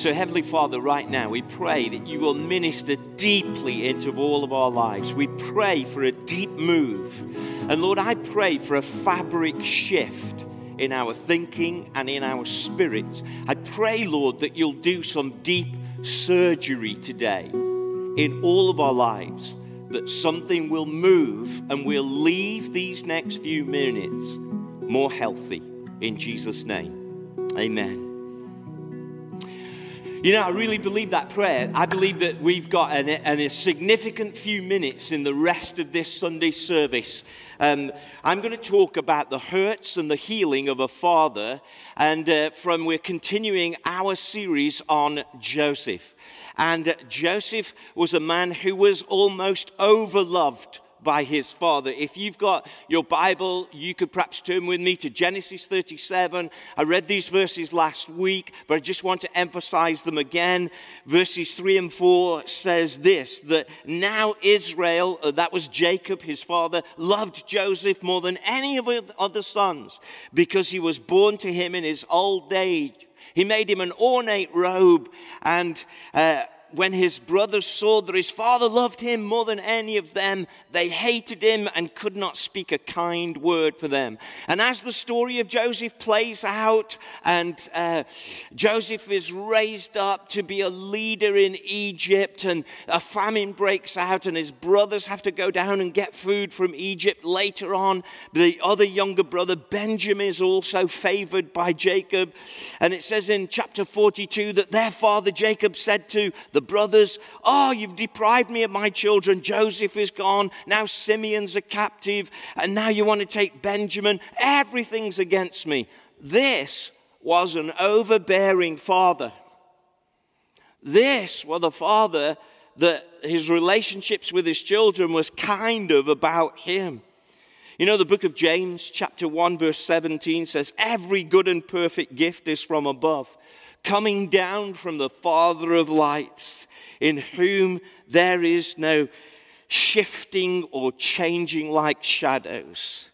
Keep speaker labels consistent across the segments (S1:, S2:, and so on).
S1: So, Heavenly Father, right now, we pray that you will minister deeply into all of our lives. We pray for a deep move. And Lord, I pray for a fabric shift in our thinking and in our spirits. I pray, Lord, that you'll do some deep surgery today in all of our lives, that something will move and we'll leave these next few minutes more healthy. In Jesus' name, amen. You know, I really believe that prayer. I believe that we've got an, an, a significant few minutes in the rest of this Sunday service. Um, I'm going to talk about the hurts and the healing of a father, and uh, from we're continuing our series on Joseph. And Joseph was a man who was almost overloved by his father. If you've got your Bible, you could perhaps turn with me to Genesis 37. I read these verses last week, but I just want to emphasize them again. Verses 3 and 4 says this that now Israel, uh, that was Jacob, his father, loved Joseph more than any of his other sons because he was born to him in his old age. He made him an ornate robe and uh, when his brothers saw that his father loved him more than any of them, they hated him and could not speak a kind word for them. And as the story of Joseph plays out, and uh, Joseph is raised up to be a leader in Egypt, and a famine breaks out, and his brothers have to go down and get food from Egypt later on. The other younger brother, Benjamin, is also favored by Jacob. And it says in chapter 42 that their father Jacob said to the the brothers, Oh, you've deprived me of my children. Joseph is gone. Now Simeon's a captive. And now you want to take Benjamin. Everything's against me. This was an overbearing father. This was a father that his relationships with his children was kind of about him. You know, the book of James, chapter 1, verse 17 says, Every good and perfect gift is from above coming down from the Father of lights, in whom there is no shifting or changing like shadows.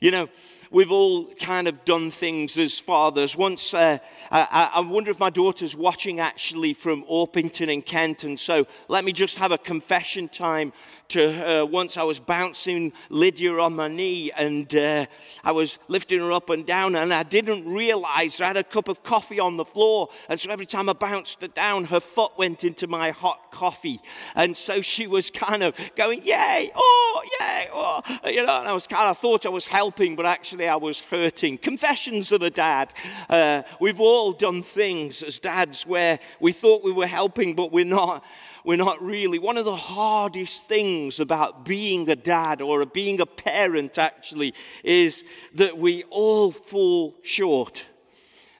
S1: You know, we've all kind of done things as fathers. Once, uh, I, I, wonder if my daughter's watching actually from Orpington in Kent, and so let me just have a confession time to her. Once I was bouncing Lydia on my knee and uh, I was lifting her up and down, and I didn't realize I had a cup of coffee on the floor. And so every time I bounced her down, her foot went into my hot coffee. And so she was kind of going, Yay, oh, yay, oh. You know, and I was kind of thought I was helping, but actually I was hurting. Confessions of a dad. Uh, we've all done things as dads where we thought we were helping, but we're not we're not really. One of the hardest things about being a dad or being a parent, actually, is that we all fall short.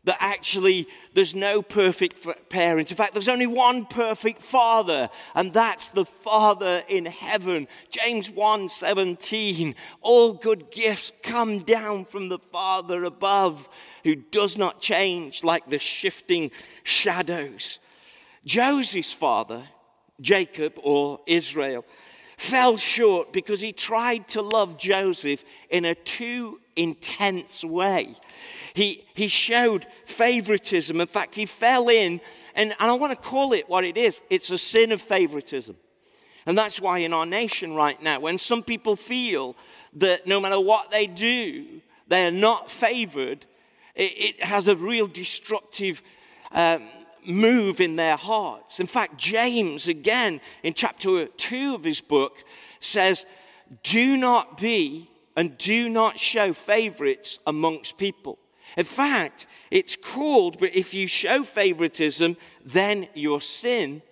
S1: That actually there's no perfect parent. In fact, there's only one perfect father, and that's the Father in heaven. James 1 17. All good gifts come down from the Father above, who does not change like the shifting shadows. Joseph's father Jacob or Israel, fell short because he tried to love Joseph in a too intense way. He, he showed favoritism. In fact, he fell in, and, and I want to call it what it is it's a sin of favoritism. And that's why in our nation right now, when some people feel that no matter what they do, they are not favored, it, it has a real destructive um, move in their hearts. In fact, James, again, in chapter 2 of his book, says, Do not be and do not show favorites amongst people. In fact, it's called, but if you show favoritism, then you're sin,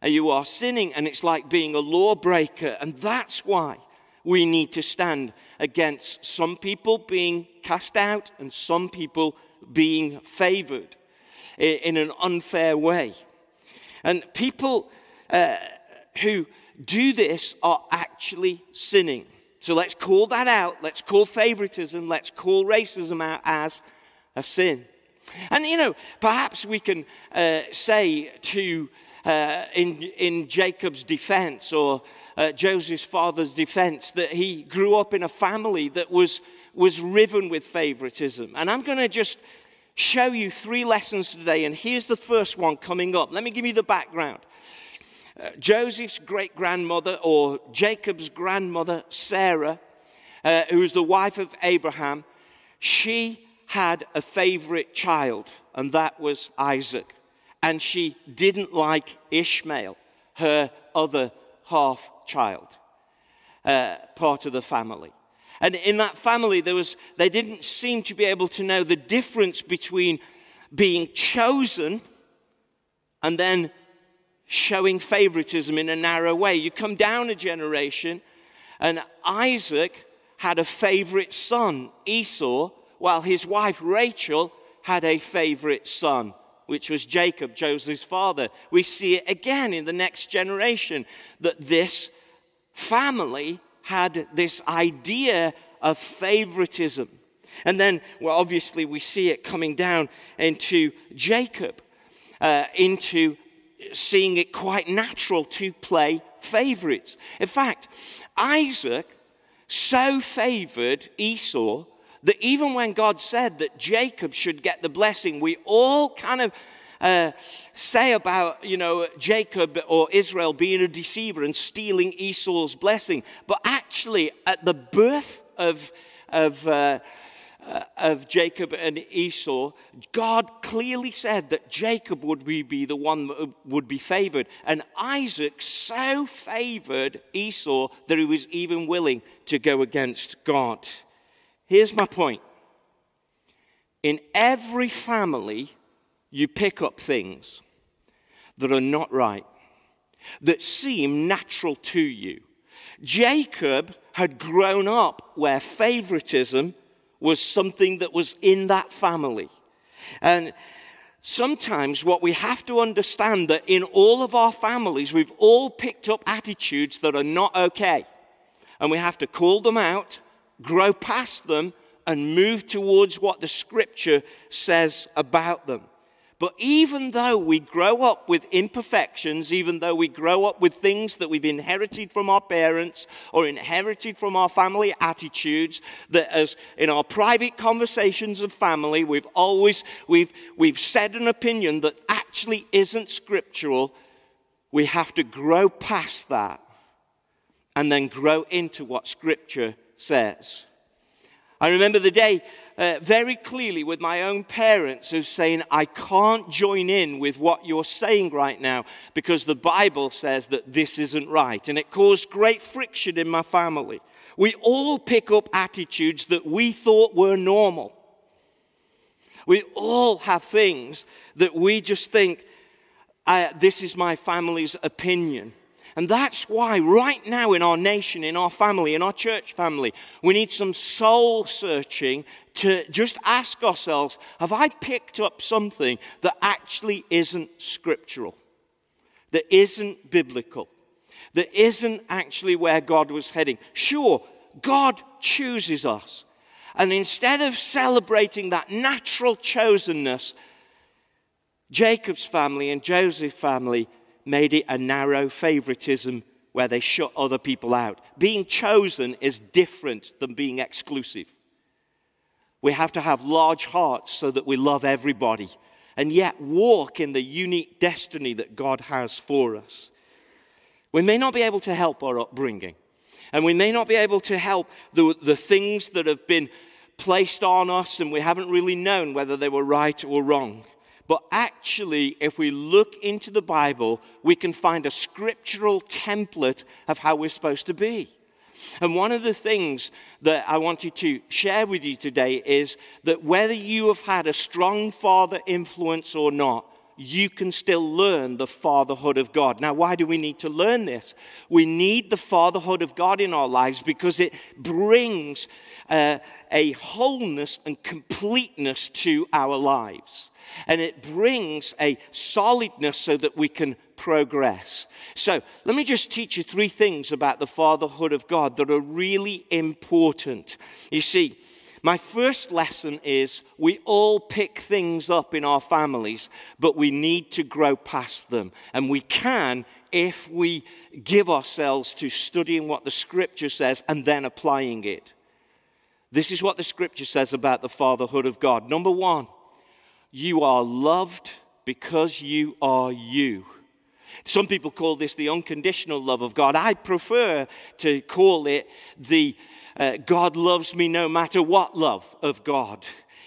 S1: and you are sinning, and it's like being a lawbreaker. And that's why we need to stand against some people being cast out and some people being favored in an unfair way. And people uh, who do this are actually sinning. So let's call that out. Let's call favoritism, let's call racism out as a sin. And you know, perhaps we can uh, say to, uh, in, in Jacob's defense or uh, Joseph's father's defense, that he grew up in a family that was, was riven with favoritism. And I'm going to just show you three lessons today, and here's the first one coming up. Let me give you the background. Uh, Joseph's great grandmother, or Jacob's grandmother, Sarah, uh, who was the wife of Abraham, she had a favorite child, and that was Isaac. And she didn't like Ishmael, her other half child, uh, part of the family. And in that family, there was, they didn't seem to be able to know the difference between being chosen and then showing favoritism in a narrow way. You come down a generation, and Isaac had a favorite son, Esau, while his wife Rachel had a favorite son, which was Jacob, Joseph's father. We see it again in the next generation that this family had this idea of favoritism. And then, well, obviously, we see it coming down into Jacob, uh, into seeing it quite natural to play favorites. In fact, Isaac so favored Esau that even when God said that Jacob should get the blessing, we all kind of uh, say about, you know, Jacob or Israel being a deceiver and stealing Esau's blessing. But actually, at the birth of, of, uh, uh, of Jacob and Esau, God clearly said that Jacob would be, be the one that would be favored. And Isaac so favored Esau that he was even willing to go against God. Here's my point in every family, you pick up things that are not right, that seem natural to you. Jacob had grown up where favoritism was something that was in that family. And sometimes what we have to understand that in all of our families, we've all picked up attitudes that are not okay. And we have to call them out, grow past them, and move towards what the scripture says about them. But even though we grow up with imperfections, even though we grow up with things that we've inherited from our parents or inherited from our family attitudes, that as in our private conversations of family, we've always we've, we've said an opinion that actually isn't scriptural, we have to grow past that and then grow into what scripture says. I remember the day uh, very clearly with my own parents of saying, I can't join in with what you're saying right now because the Bible says that this isn't right. And it caused great friction in my family. We all pick up attitudes that we thought were normal. We all have things that we just think, this is my family's opinion. And that's why, right now, in our nation, in our family, in our church family, we need some soul searching to just ask ourselves have I picked up something that actually isn't scriptural, that isn't biblical, that isn't actually where God was heading? Sure, God chooses us. And instead of celebrating that natural chosenness, Jacob's family and Joseph's family made it a narrow favoritism where they shut other people out. Being chosen is different than being exclusive. We have to have large hearts so that we love everybody and yet walk in the unique destiny that God has for us. We may not be able to help our upbringing, and we may not be able to help the, the things that have been placed on us and we haven't really known whether they were right or wrong. But actually, if we look into the Bible, we can find a scriptural template of how we're supposed to be. And one of the things that I wanted to share with you today is that whether you have had a strong father influence or not, you can still learn the fatherhood of God. Now, why do we need to learn this? We need the fatherhood of God in our lives because it brings uh, a wholeness and completeness to our lives. And it brings a solidness so that we can progress. So, let me just teach you three things about the fatherhood of God that are really important. You see, my first lesson is we all pick things up in our families, but we need to grow past them. And we can if we give ourselves to studying what the scripture says and then applying it. This is what the scripture says about the fatherhood of God. Number one, You are loved because you are you. Some people call this the unconditional love of God. I prefer to call it the uh, God loves me no matter what love of God.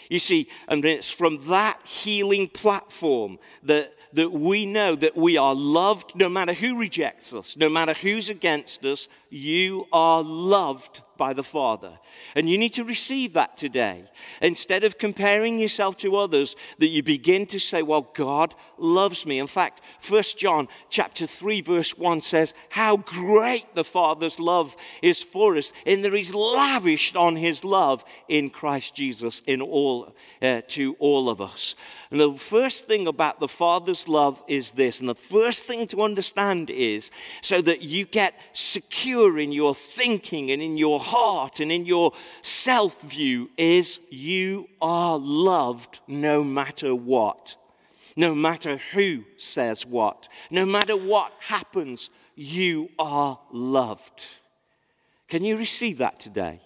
S1: You see, and it's from that healing platform that that we know that we are loved no matter who rejects us, no matter who's against us, you are loved by the Father. And you need to receive that today. Instead of comparing yourself to others, that you begin to say, Well, God loves me. In fact, 1 John chapter 3, verse 1 says, How great the Father's love is for us, and there is lavished on his love in Christ Jesus in all uh, to all of us. And the first thing about the Father's love is this, and the first thing to understand is so that you get secure in your thinking and in your heart and in your self view is you are loved no matter what. No matter who says what, no matter what happens, you are loved. Can you receive that today?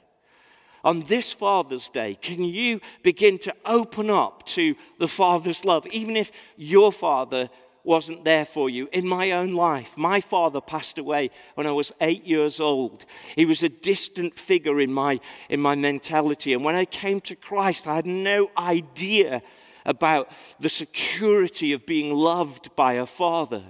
S1: On this Father's Day, can you begin to open up to the Father's love, even if your Father wasn't there for you. In my own life, my father passed away when I was eight years old. He was a distant figure in my, in my mentality. And when I came to Christ, I had no idea about the security of being loved by a father.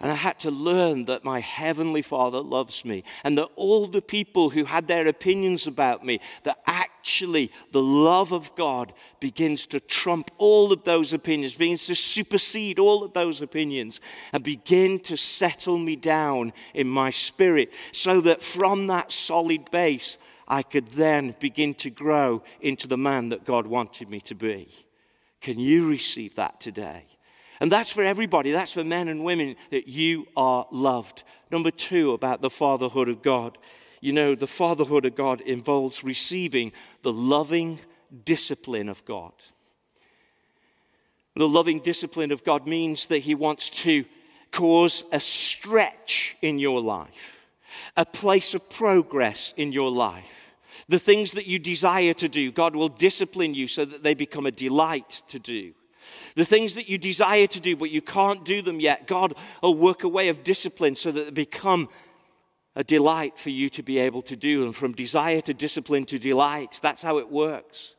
S1: And I had to learn that my Heavenly Father loves me and that all the people who had their opinions about me, that actually the love of God begins to trump all of those opinions, begins to supersede all of those opinions and begin to settle me down in my spirit so that from that solid base, I could then begin to grow into the man that God wanted me to be. Can you receive that today? And that's for everybody. That's for men and women that you are loved. Number two, about the fatherhood of God. You know, the fatherhood of God involves receiving the loving discipline of God. The loving discipline of God means that He wants to cause a stretch in your life, a place of progress in your life. The things that you desire to do, God will discipline you so that they become a delight to do. The things that you desire to do, but you can't do them yet, God will work a way of discipline so that they become a delight for you to be able to do. And from desire to discipline to delight, that's how it works.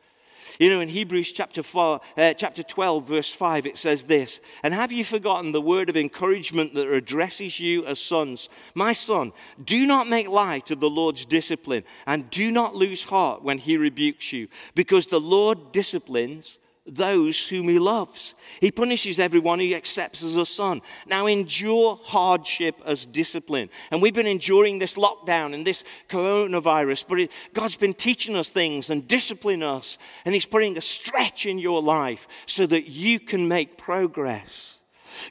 S1: You know, in Hebrews chapter, four, uh, chapter 12, verse 5, it says this And have you forgotten the word of encouragement that addresses you as sons? My son, do not make light of the Lord's discipline, and do not lose heart when he rebukes you, because the Lord disciplines those whom he loves. He punishes everyone he accepts as a son. Now endure hardship as discipline. And we've been enduring this lockdown and this coronavirus, but it, God's been teaching us things and disciplining us. And he's putting a stretch in your life so that you can make progress.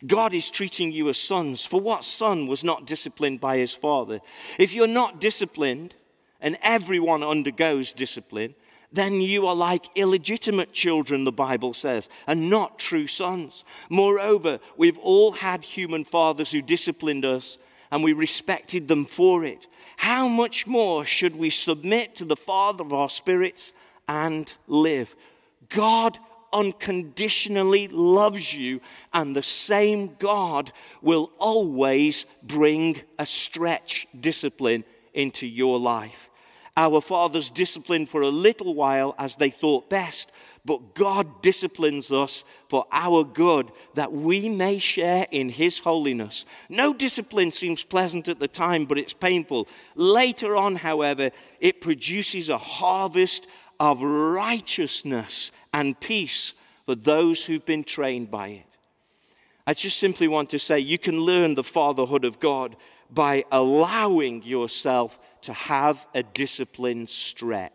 S1: God is treating you as sons. For what son was not disciplined by his father? If you're not disciplined, and everyone undergoes discipline, then you are like illegitimate children, the Bible says, and not true sons. Moreover, we've all had human fathers who disciplined us, and we respected them for it. How much more should we submit to the Father of our spirits and live? God unconditionally loves you, and the same God will always bring a stretch discipline into your life. Our fathers disciplined for a little while as they thought best, but God disciplines us for our good that we may share in His holiness. No discipline seems pleasant at the time, but it's painful. Later on, however, it produces a harvest of righteousness and peace for those who've been trained by it. I just simply want to say you can learn the fatherhood of God by allowing yourself to have a disciplined stretch.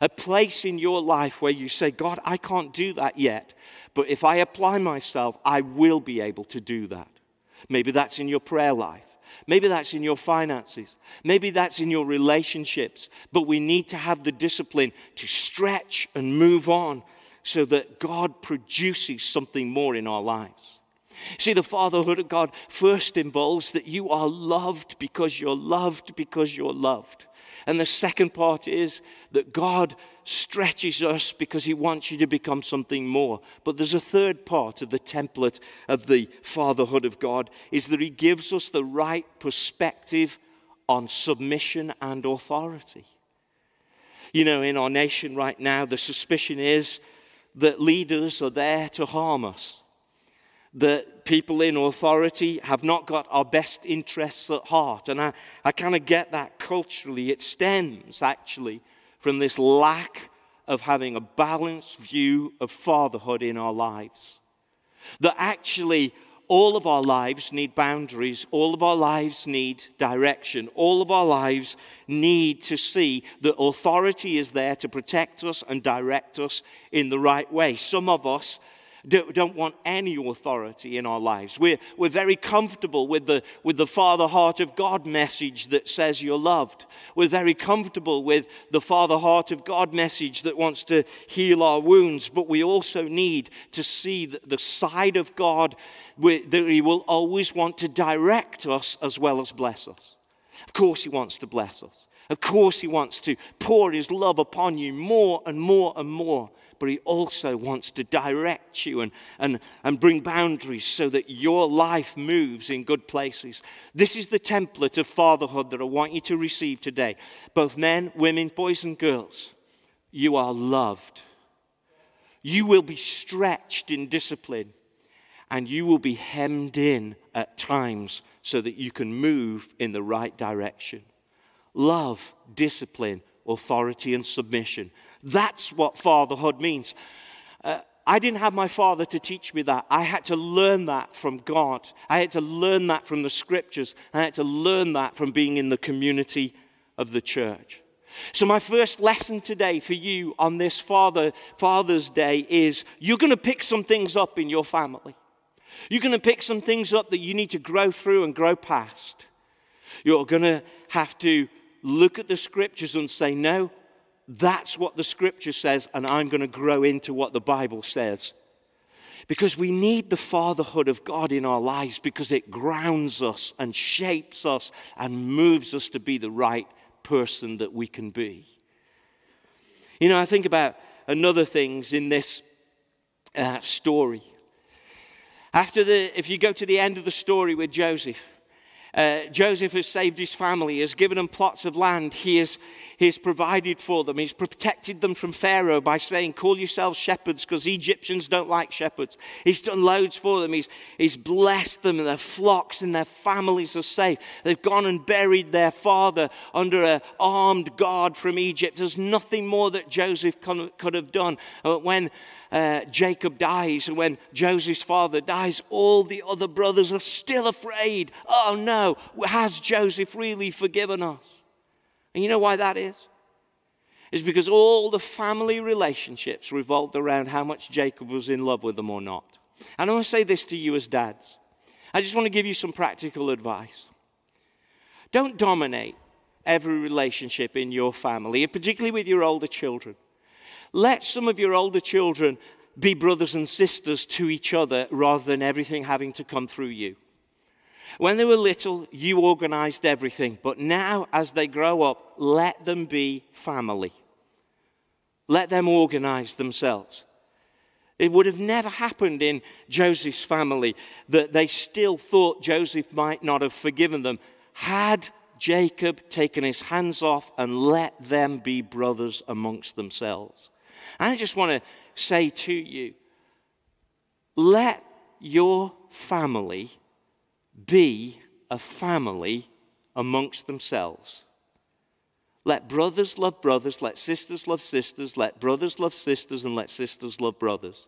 S1: A place in your life where you say, God, I can't do that yet, but if I apply myself, I will be able to do that. Maybe that's in your prayer life. Maybe that's in your finances. Maybe that's in your relationships. But we need to have the discipline to stretch and move on so that God produces something more in our lives. See, the fatherhood of God first involves that you are loved because you're loved because you're loved. And the second part is that God stretches us because He wants you to become something more. But there's a third part of the template of the fatherhood of God is that He gives us the right perspective on submission and authority. You know, in our nation right now, the suspicion is that leaders are there to harm us that people in authority have not got our best interests at heart. And I, I kind of get that culturally. It stems actually from this lack of having a balanced view of fatherhood in our lives. That actually all of our lives need boundaries, all of our lives need direction, all of our lives need to see that authority is there to protect us and direct us in the right way. Some of us don't want any authority in our lives. We're, we're very comfortable with the, with the Father Heart of God message that says you're loved. We're very comfortable with the Father Heart of God message that wants to heal our wounds. But we also need to see that the side of God that He will always want to direct us as well as bless us. Of course, He wants to bless us. Of course, He wants to pour His love upon you more and more and more but He also wants to direct you and, and, and bring boundaries so that your life moves in good places. This is the template of fatherhood that I want you to receive today. Both men, women, boys, and girls, you are loved. You will be stretched in discipline, and you will be hemmed in at times so that you can move in the right direction. Love, discipline, authority, and submission. That's what fatherhood means. Uh, I didn't have my father to teach me that. I had to learn that from God. I had to learn that from the scriptures. I had to learn that from being in the community of the church. So, my first lesson today for you on this Father, Father's Day is you're going to pick some things up in your family. You're going to pick some things up that you need to grow through and grow past. You're going to have to look at the scriptures and say, no, that's what the scripture says, and I'm going to grow into what the Bible says. Because we need the fatherhood of God in our lives because it grounds us and shapes us and moves us to be the right person that we can be. You know, I think about another things in this uh, story. After the, if you go to the end of the story with Joseph, uh, Joseph has saved his family, has given them plots of land. He has, He's provided for them. He's protected them from Pharaoh by saying, Call yourselves shepherds, because Egyptians don't like shepherds. He's done loads for them. He's, he's blessed them, and their flocks and their families are safe. They've gone and buried their father under an armed guard from Egypt. There's nothing more that Joseph could have done. Uh, when uh, Jacob dies and when Joseph's father dies, all the other brothers are still afraid. Oh no, has Joseph really forgiven us? And you know why that is? It's because all the family relationships revolved around how much Jacob was in love with them or not. And I want to say this to you as dads. I just want to give you some practical advice. Don't dominate every relationship in your family, particularly with your older children. Let some of your older children be brothers and sisters to each other rather than everything having to come through you. When they were little, you organized everything. But now, as they grow up, let them be family. Let them organize themselves. It would have never happened in Joseph's family that they still thought Joseph might not have forgiven them had Jacob taken his hands off and let them be brothers amongst themselves. And I just want to say to you let your family be a family amongst themselves. Let brothers love brothers, let sisters love sisters, let brothers love sisters, and let sisters love brothers.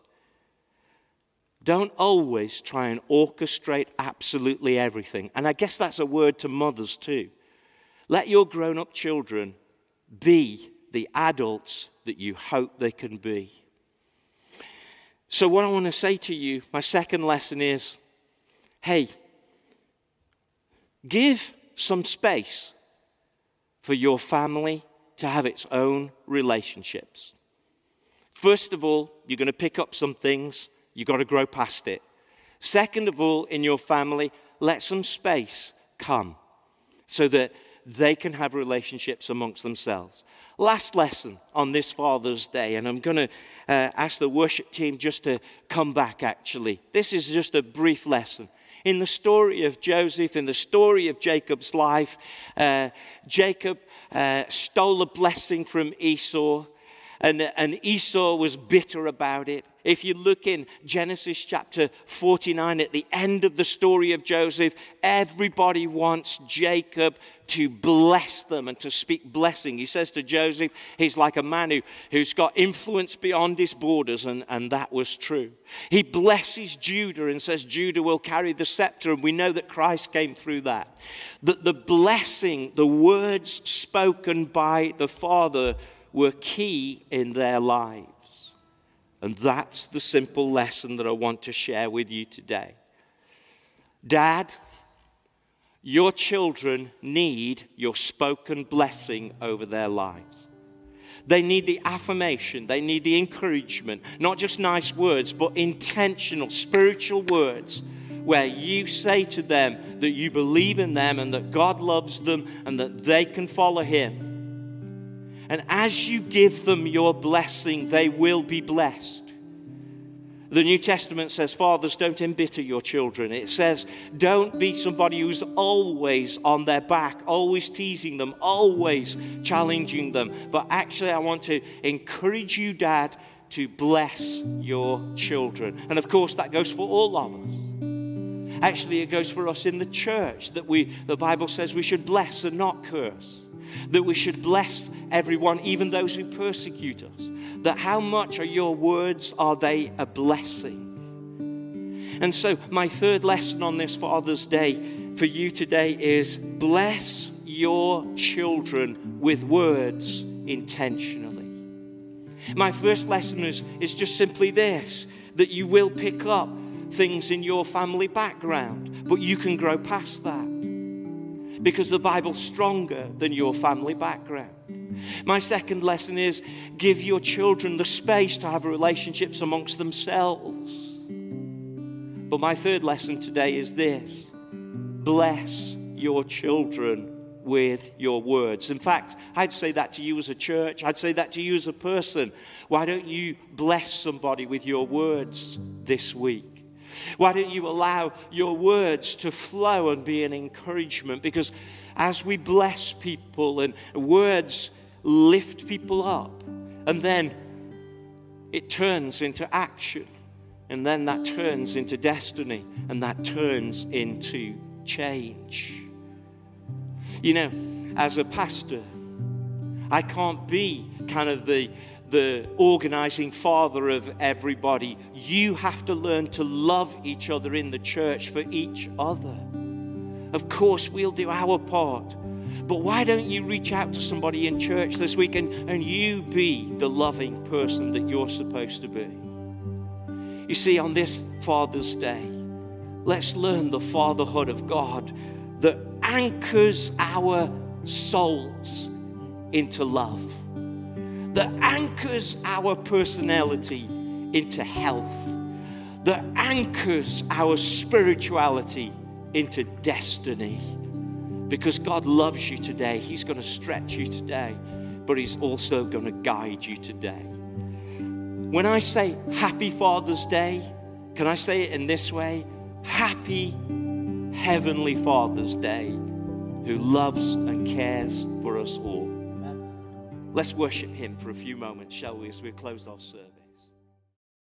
S1: Don't always try and orchestrate absolutely everything. And I guess that's a word to mothers too. Let your grown up children be the adults that you hope they can be. So, what I want to say to you, my second lesson is hey, Give some space for your family to have its own relationships. First of all, you're going to pick up some things, you've got to grow past it. Second of all, in your family, let some space come so that they can have relationships amongst themselves. Last lesson on this Father's Day, and I'm going to uh, ask the worship team just to come back actually. This is just a brief lesson. In the story of Joseph, in the story of Jacob's life, uh, Jacob uh, stole a blessing from Esau, and, and Esau was bitter about it. If you look in Genesis chapter 49, at the end of the story of Joseph, everybody wants Jacob to bless them and to speak blessing. He says to Joseph, he's like a man who, who's got influence beyond his borders, and, and that was true. He blesses Judah and says, Judah will carry the scepter, and we know that Christ came through that. That the blessing, the words spoken by the Father, were key in their lives. And that's the simple lesson that I want to share with you today. Dad, your children need your spoken blessing over their lives. They need the affirmation, they need the encouragement, not just nice words, but intentional, spiritual words where you say to them that you believe in them and that God loves them and that they can follow Him. And as you give them your blessing, they will be blessed. The New Testament says, Fathers, don't embitter your children. It says, don't be somebody who's always on their back, always teasing them, always challenging them. But actually, I want to encourage you, Dad, to bless your children. And of course, that goes for all of us. Actually, it goes for us in the church that we, the Bible says we should bless and not curse that we should bless everyone, even those who persecute us. That how much are your words, are they a blessing? And so, my third lesson on this Father's Day for you today is bless your children with words intentionally. My first lesson is, is just simply this that you will pick up things in your family background, but you can grow past that because the Bible's stronger than your family background. My second lesson is give your children the space to have relationships amongst themselves. But my third lesson today is this bless your children with your words. In fact, I'd say that to you as a church, I'd say that to you as a person. Why don't you bless somebody with your words this week? Why don't you allow your words to flow and be an encouragement? Because as we bless people and words lift people up, and then it turns into action, and then that turns into destiny, and that turns into change. You know, as a pastor, I can't be kind of the the organizing father of everybody. You have to learn to love each other in the church for each other. Of course, we'll do our part. But why don't you reach out to somebody in church this week and, and you be the loving person that you're supposed to be? You see, on this Father's Day, let's learn the fatherhood of God that anchors our souls into love that anchors our personality into health, that anchors our spirituality into destiny. Because God loves you today, He's going to stretch you today, but He's also going to guide you today. When I say Happy Father's Day, can I say it in this way? Happy Heavenly Father's Day, who loves and cares for us all. Let's worship Him for a few moments, shall we, as we close our service.